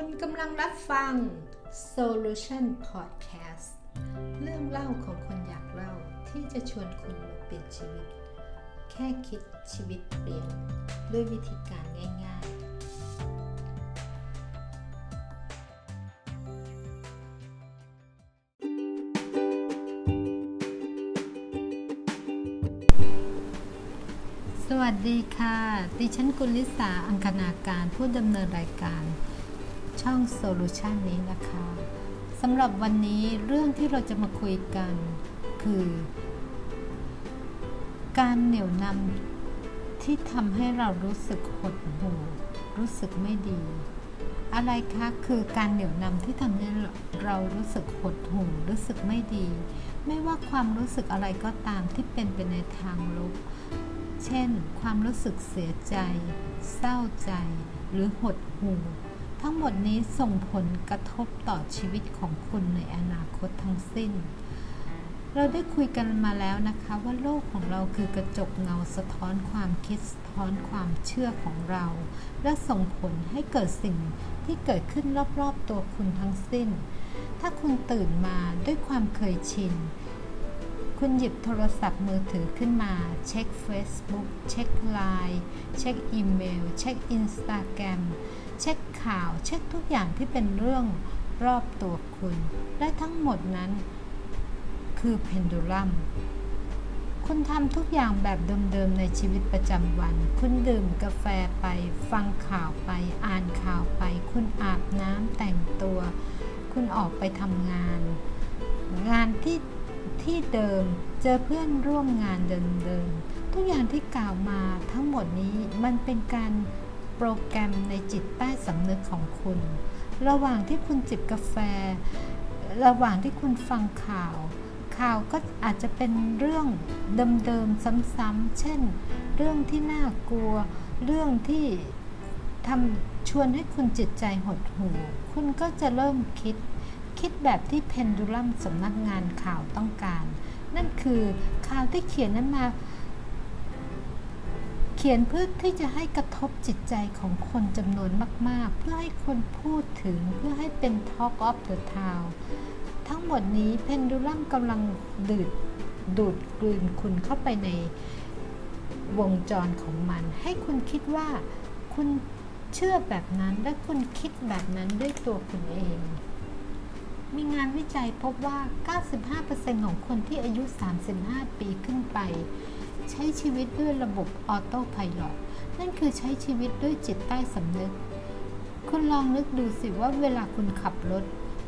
คุณกำลังรับฟัง Solution Podcast เรื่องเล่าของคนอยากเล่าที่จะชวนคุณมาเปลี่ยนชีวิต แค่คิดชีวิตเปลี่ยน ด้วยวิธีการง่าย ๆ สวัสดีค่ะ ดิฉันกุลิสาอังคณาการผู้ดำเนินรายการ ช่องโซลูชันนี้นะคะสำหรับวันนี้เรื่องที่เราจะมาคุยกันคือ การเหนี่ยวนำที่ทำให้เรารู้สึกหดหู่รู้สึกไม่ดี อะไรคะคือการเหนี่ยวนำที่ทำให้เรารู้สึกหดหู่รู้สึกไม่ดี ไม่ว่าความรู้สึกอะไรก็ตามที่เป็นไปในทางลบเช่น ความรู้สึกเสียใจ เศร้าใจ หรือหดหู่ ทั้งหมดนี้ส่งผลกระทบต่อชีวิตของคุณในอนาคตทั้งสิ้น เราได้คุยกันมาแล้วนะคะว่าโลกของเราคือกระจกเงาสะท้อนความคิดสะท้อนความเชื่อของเรา และส่งผลให้เกิดสิ่งที่เกิดขึ้นรอบๆตัวคุณทั้งสิ้น ถ้าคุณตื่นมาด้วยความเคยชินคุณหยิบโทรศัพท์มือถือขึ้นมา เช็ค Facebook เช็ค Line เช็คอีเมล เช็ค Instagram เช็คข่าว เช็คทุกอย่างที่เป็นเรื่องรอบตัวคุณ และทั้งหมดนั้น คือเพนดูลัมคุณทำทุกอย่างแบบเดิมๆในชีวิตประจำวัน คุณดื่มกาแฟไป ฟังข่าวไป อ่านข่าวไป คุณอาบน้ำแต่งตัว คุณออกไปทำงาน งานที่ที่เดิม เจอเพื่อนร่วมงานเดิมๆ ทุกอย่างที่กล่าวมาทั้งหมดนี้มันเป็นการ โปรแกรมในจิตใต้สำนึกของคุณ ระหว่างที่คุณจิบกาแฟ ระหว่างที่คุณฟังข่าว ข่าวก็อาจจะเป็นเรื่องเดิมๆซ้ำๆเช่น เรื่องที่น่ากลัว เรื่องที่ทำชวนให้คุณจิตใจหดหู่ คุณก็จะเริ่มคิด คิดแบบที่เพนดูลัมสำนักงานข่าวต้องการ นั่นคือข่าวที่เขียนนั้นมา ขียนเพื่อที่จะให้กระทบจิตใจของคนจำนวนมาก ๆ เพื่อให้คนพูดถึงเพื่อให้เป็น Talk of the Town ทั้งหมดนี้เพนดูลัมกำลังดูดดูดกลืนคุณเข้าไปในวงจรของมัน ให้คุณคิดว่าคุณเชื่อแบบนั้นและคุณคิดแบบนั้นด้วยตัวคุณเอง มีงานวิจัยพบว่า 95%ของคนที่อายุ 35 ปีขึ้นไป ใช้ชีวิตด้วยระบบออโต้พายโนั่นคือใช้ชีวิตด้วยจิตใต้สำนึก คุณลองนึกดูสิว่าเวลาคุณขับรถ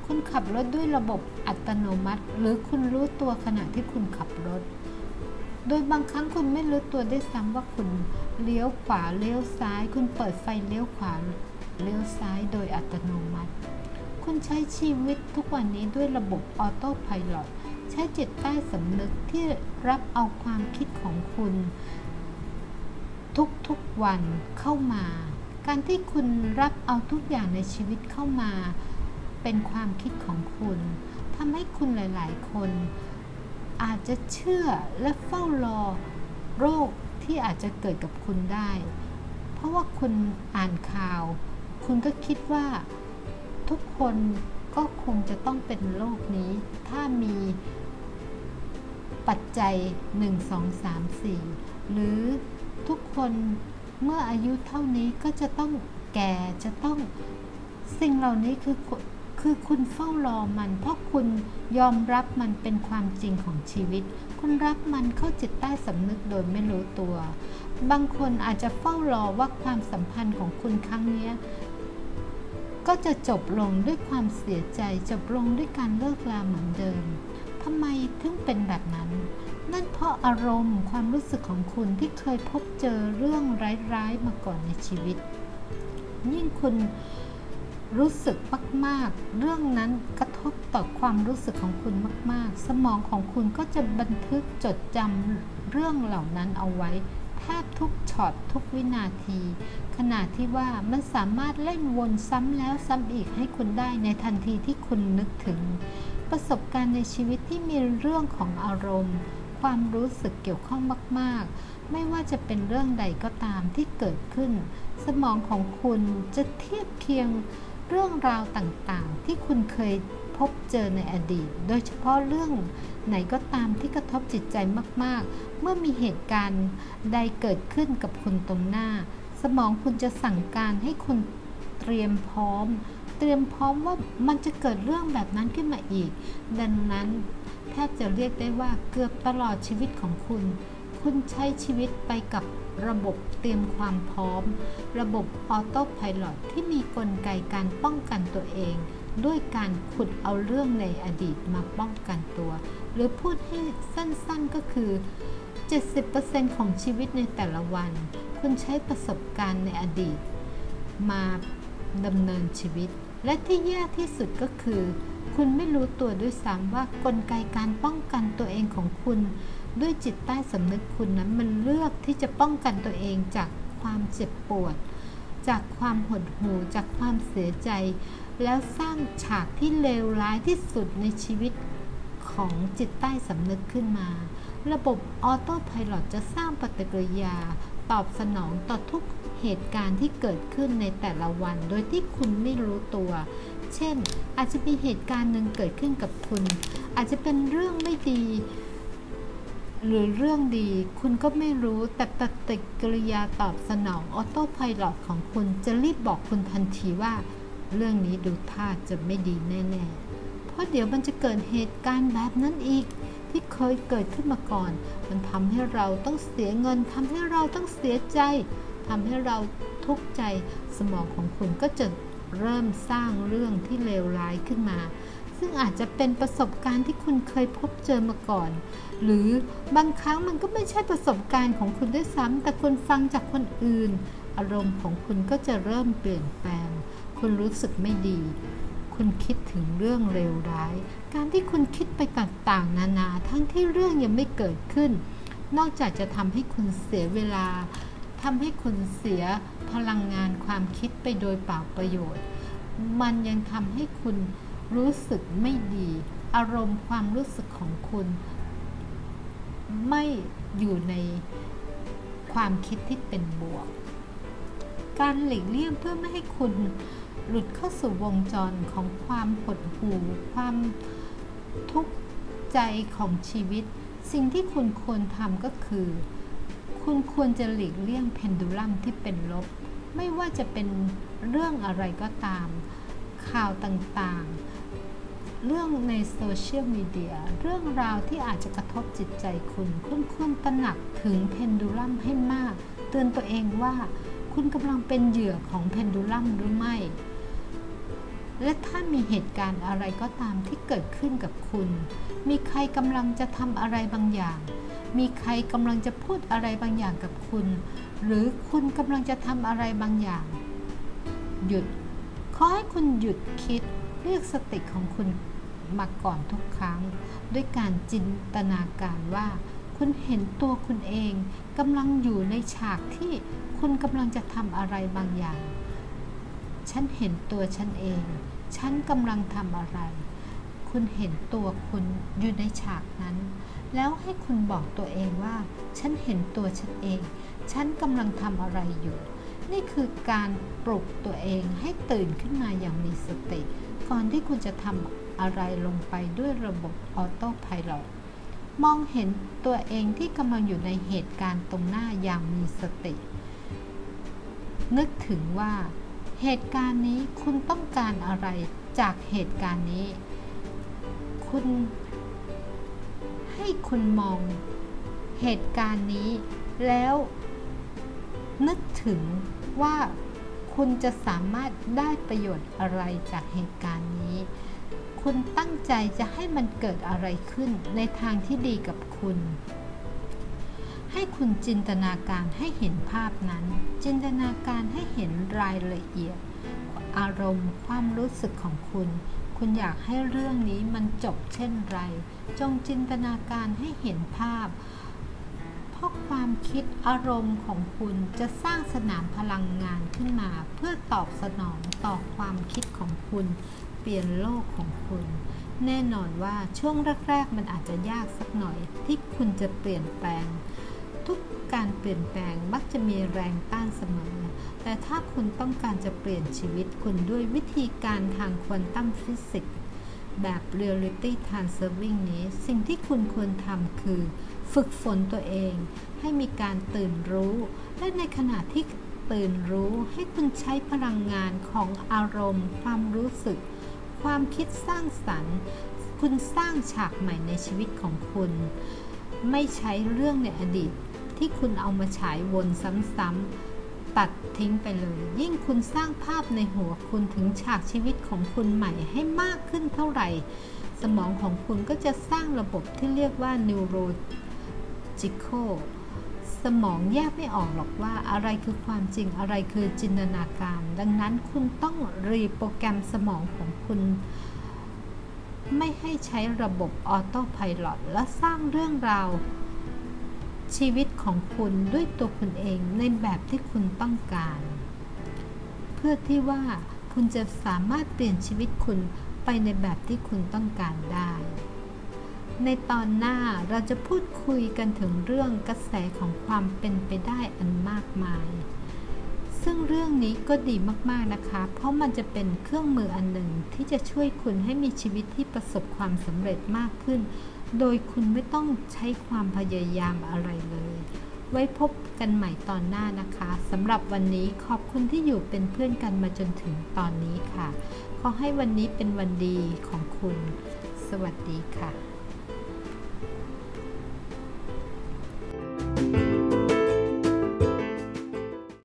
คุณขับรถด้วยระบบอัตโนมัติ หรือคุณรู้ตัวขณะที่คุณขับรถ โดยบางครั้งคุณไม่รู้ตัวได้ซ้ำว่าคุณเลี้ยวขวาเลี้ยวซ้าย คุณเปิดไฟเลี้ยวขวาเลี้ยวซ้ายโดยอัตโนมัติ คุณใช้ชีวิตทุกวันนี้ด้วยระบบออโต้พายโใช้จิตใต้สำนึกที่รับเอาความคิดของคุณ ทุกๆวันเข้ามา การที่คุณรับเอาทุกอย่างในชีวิตเข้ามา เป็นความคิดของคุณทำให้คุณหลาย ๆ คน อาจจะเชื่อและเฝ้ารอโรคที่อาจจะเกิดกับคุณได้ เพราะว่าคุณอ่านข่าว คุณก็คิดว่าทุกคนก็คงจะต้องเป็นโรคนี้ ถ้ามี ปัจจัย 1 2 3 4 หรือทุกคนเมื่ออายุเท่านี้ก็จะต้องแก่จะต้องสิ่งเหล่านี้คือคือคุณเฝ้ารอมัน เพราะคุณยอมรับมันเป็นความจริงของชีวิต คุณรับมันเข้าจิตใต้สำนึกโดยไม่รู้ตัว บางคนอาจจะเฝ้ารอว่าความสัมพันธ์ของคุณครั้งนี้ก็จะจบลงด้วยความเสียใจจบลงด้วยการเลิกลาเหมือนเดิมำไมถึงเป็นแบบนั้น นั่นเพราะอารมณ์ความรู้สึกของคุณที่เคยพบเจอเรื่องร้ายๆมาก่อนในชีวิต ยิ่งคุณรู้สึกมากๆ เรื่องนั้นกระทบต่อความรู้สึกของคุณมาก ๆ สมองของคุณก็จะบันทึกจดจำเรื่องเหล่านั้นเอาไว้ แทบทุกช็อตทุกวินาที ขณะที่ว่ามันสามารถเล่นวนซ้ำแล้วซ้ำอีกให้คุณได้ในทันทีที่คุณนึกถึง ประสบการณ์ในชีวิตที่มีเรื่องของอารมณ์ ความรู้สึกเกี่ยวข้องมาก ๆ ไม่ว่าจะเป็นเรื่องใดก็ตามที่เกิดขึ้น สมองของคุณจะเทียบเคียงเรื่องราวต่างๆ ที่คุณเคยพบเจอในอดีต โดยเฉพาะเรื่องไหนก็ตามที่กระทบจิตใจมาก ๆ เมื่อมีเหตุการณ์ใดเกิดขึ้นกับคุณตรงหน้า สมองคุณจะสั่งการให้คุณ เตรียมพร้อม เตรียมพร้อมว่ามันจะเกิดเรื่องแบบนั้นขึ้นมาอีก ดังนั้นแทบจะเรียกได้ว่าเกือบตลอดชีวิตของคุณ คุณใช้ชีวิตไปกับระบบเตรียมความพร้อม ระบบออโต้พายโที่มีกลไกการป้องกันตัวเอง ด้วยการขุดเอาเรื่องในอดีตมาป้องกันตัว หรือพูดให้สั้นๆก็คือ 70%ของชีวิตในแต่ละวัน คุณใช้ประสบการณ์ในอดีต มา ดำเนินชีวิต และที่แย่ที่สุดก็คือ คุณไม่รู้ตัวด้วยซ้ำว่ากลไกการป้องกันตัวเองของคุณ ด้วยจิตใต้สำนึกคุณนั้นมันเลือกที่จะป้องกันตัวเองจากความเจ็บปวด จากความหดหู่จากความเสียใจ แล้วสร้างฉากที่เลวร้ายที่สุดในชีวิตของจิตใต้สำนึกขึ้นมา ระบบออโต้พายโจะสร้างปฏิกิริยา ตอบสนองต่อทุก เหตุการณ์ที่เกิดขึ้นในแต่ละวัน โดยที่คุณไม่รู้ตัว เช่น อาจจะมีเหตุการณ์หนึ่งเกิดขึ้นกับคุณ อาจจะเป็นเรื่องไม่ดี หรือเรื่องดี คุณก็ไม่รู้แต่ปฏิกิริยาตอบสนองออโต้พายโลของคุณจะรีบบอกคุณทันทีว่า เรื่องนี้ดูท่าจะไม่ดีแน่ๆ เพราะเดี๋ยวมันจะเกิดเหตุการณ์แบบนั้นอีกที่เคยเกิดขึ้นมาก่อน มันทำให้เราต้องเสียเงินทำให้เราต้องเสียใจ ทำให้เราทุกข์ใจสมองของคุณก็จะเริ่มสร้างเรื่องที่เลวร้ายขึ้นมา ซึ่งอาจจะเป็นประสบการณ์ที่คุณเคยพบเจอมาก่อน หรือบางครั้งมันก็ไม่ใช่ประสบการณ์ของคุณด้วยซ้ำแต่คุณฟังจากคนอื่น อารมณ์ของคุณก็จะเริ่มเปลี่ยนแปลง คุณรู้สึกไม่ดี คุณคิดถึงเรื่องเลวร้าย การที่คุณคิดไปต่างๆนานา ทั้งที่เรื่องยังไม่เกิดขึ้น นอกจากจะทำให้คุณเสียเวลา ทำให้คุณเสียพลังงานความคิดไปโดยเปล่าประโยชน์ มันยังทำให้คุณรู้สึกไม่ดี อารมณ์ความรู้สึกของคุณ ไม่อยู่ในความคิดที่เป็นบวก การหลีกเลี่ยงเพื่อไม่ให้คุณหลุดเข้าสู่วงจรของความหดหู่ความทุกข์ใจของชีวิต สิ่งที่คุณควรทำก็คือ คุณควรจะหลีกเลี่ยงเพนดูลัมที่เป็นลบ ไม่ว่าจะเป็นเรื่องอะไรก็ตาม ข่าวต่างๆ เรื่องในโซเชียลมีเดีย เรื่องราวที่อาจจะกระทบจิตใจคุณ คุณควรตระหนักถึงเพนดูลัมให้มาก เตือนตัวเองว่าคุณกำลังเป็นเหยื่อของเพนดูลัมหรือไม่ และถ้ามีเหตุการณ์อะไรก็ตามที่เกิดขึ้นกับคุณ มีใครกำลังจะทำอะไรบางอย่าง มีใครกำลังจะพูดอะไรบางอย่างกับคุณ หรือคุณกำลังจะทำอะไรบางอย่าง หยุด ขอให้คุณหยุดคิดเรียกสติของคุณมาก่อนทุกครั้ง ด้วยการจินตนาการว่า คุณเห็นตัวคุณเองกำลังอยู่ในฉากที่คุณกำลังจะทำอะไรบางอย่าง ฉันเห็นตัวฉันเอง ฉันกำลังทำอะไร คุณเห็นตัวคุณอยู่ในฉากนั้น แล้วให้คุณบอกตัวเองว่า ฉันเห็นตัวฉันเอง ฉันกำลังทำอะไรอยู่ นี่คือการปลุกตัวเองให้ตื่นขึ้นมาอย่างมีสติ ก่อนที่คุณจะทำอะไรลงไปด้วยระบบออโต้พายโมองเห็นตัวเองที่กำลังอยู่ในเหตุการณ์ตรงหน้าอย่างมีสติ นึกถึงว่า เหตุการณ์นี้คุณต้องการอะไรจากเหตุการณ์นี้ คุณ ให้คุณมองเหตุการณ์นี้ แล้วนึกถึงว่าคุณจะสามารถได้ประโยชน์อะไรจากเหตุการณ์นี้ คุณตั้งใจจะให้มันเกิดอะไรขึ้นในทางที่ดีกับคุณ ให้คุณจินตนาการให้เห็นภาพนั้น จินตนาการให้เห็นรายละเอียด อารมณ์ความรู้สึกของคุณ คุณอยากให้เรื่องนี้มันจบเช่นไร จงจินตนาการให้เห็นภาพ เพราะความคิดอารมณ์ของคุณจะสร้างสนามพลังงานขึ้นมาเพื่อตอบสนองต่อความคิดของคุณ เปลี่ยนโลกของคุณ แน่นอนว่าช่วงแรก ๆ มันอาจจะยากสักหน่อยที่คุณจะเปลี่ยนแปลง ทุกการเปลี่ยนแปลงมักจะมีแรงต้านเสมอ แต่ถ้าคุณต้องการจะเปลี่ยนชีวิตคุณด้วยวิธีการทางควอนตัมฟิสิกส์แบบ Reality Transferring นี้ สิ่งที่คุณควรทำคือ ฝึกฝนตัวเอง ให้มีการตื่นรู้ และในขณะที่ตื่นรู้ให้คุณใช้พลังงานของอารมณ์ ความรู้สึก ความคิดสร้างสรรค์ คุณสร้างฉากใหม่ในชีวิตของคุณ ไม่ใช้เรื่องในอดีต ที่คุณเอามาฉายวนซ้ำๆตัดทิ้งไปเลย ยิ่งคุณสร้างภาพในหัวคุณถึงฉากชีวิตของคุณใหม่ให้มากขึ้นเท่าไหร่ สมองของคุณก็จะสร้างระบบที่เรียกว่า neurological สมองแยกไม่ออกหรอกว่าอะไรคือความจริงอะไรคือจินตนาการ ดังนั้นคุณต้องรีโปรแกรมสมองของคุณ ไม่ให้ใช้ระบบออโต้พายロและสร้างเรื่องราว ชีวิตของคุณด้วยตัวคุณเองในแบบที่คุณต้องการ เพื่อที่ว่าคุณจะสามารถเปลี่ยนชีวิตคุณไปในแบบที่คุณต้องการได้ ในตอนหน้าเราจะพูดคุยกันถึงเรื่องกระแสของความเป็นไปได้อันมากมาย ซึ่งเรื่องนี้ก็ดีมากๆนะคะ เพราะมันจะเป็นเครื่องมืออันหนึ่งที่จะช่วยคุณให้มีชีวิตที่ประสบความสำเร็จมากขึ้น โดยคุณไม่ต้องใช้ความพยายามอะไรเลย ไว้พบกันใหม่ตอนหน้านะคะสำหรับวันนี้ขอบคุณที่อยู่เป็นเพื่อนกันมาจนถึงตอนนี้ค่ะ ขอให้วันนี้เป็นวันดีของคุณ สวัสดีค่ะ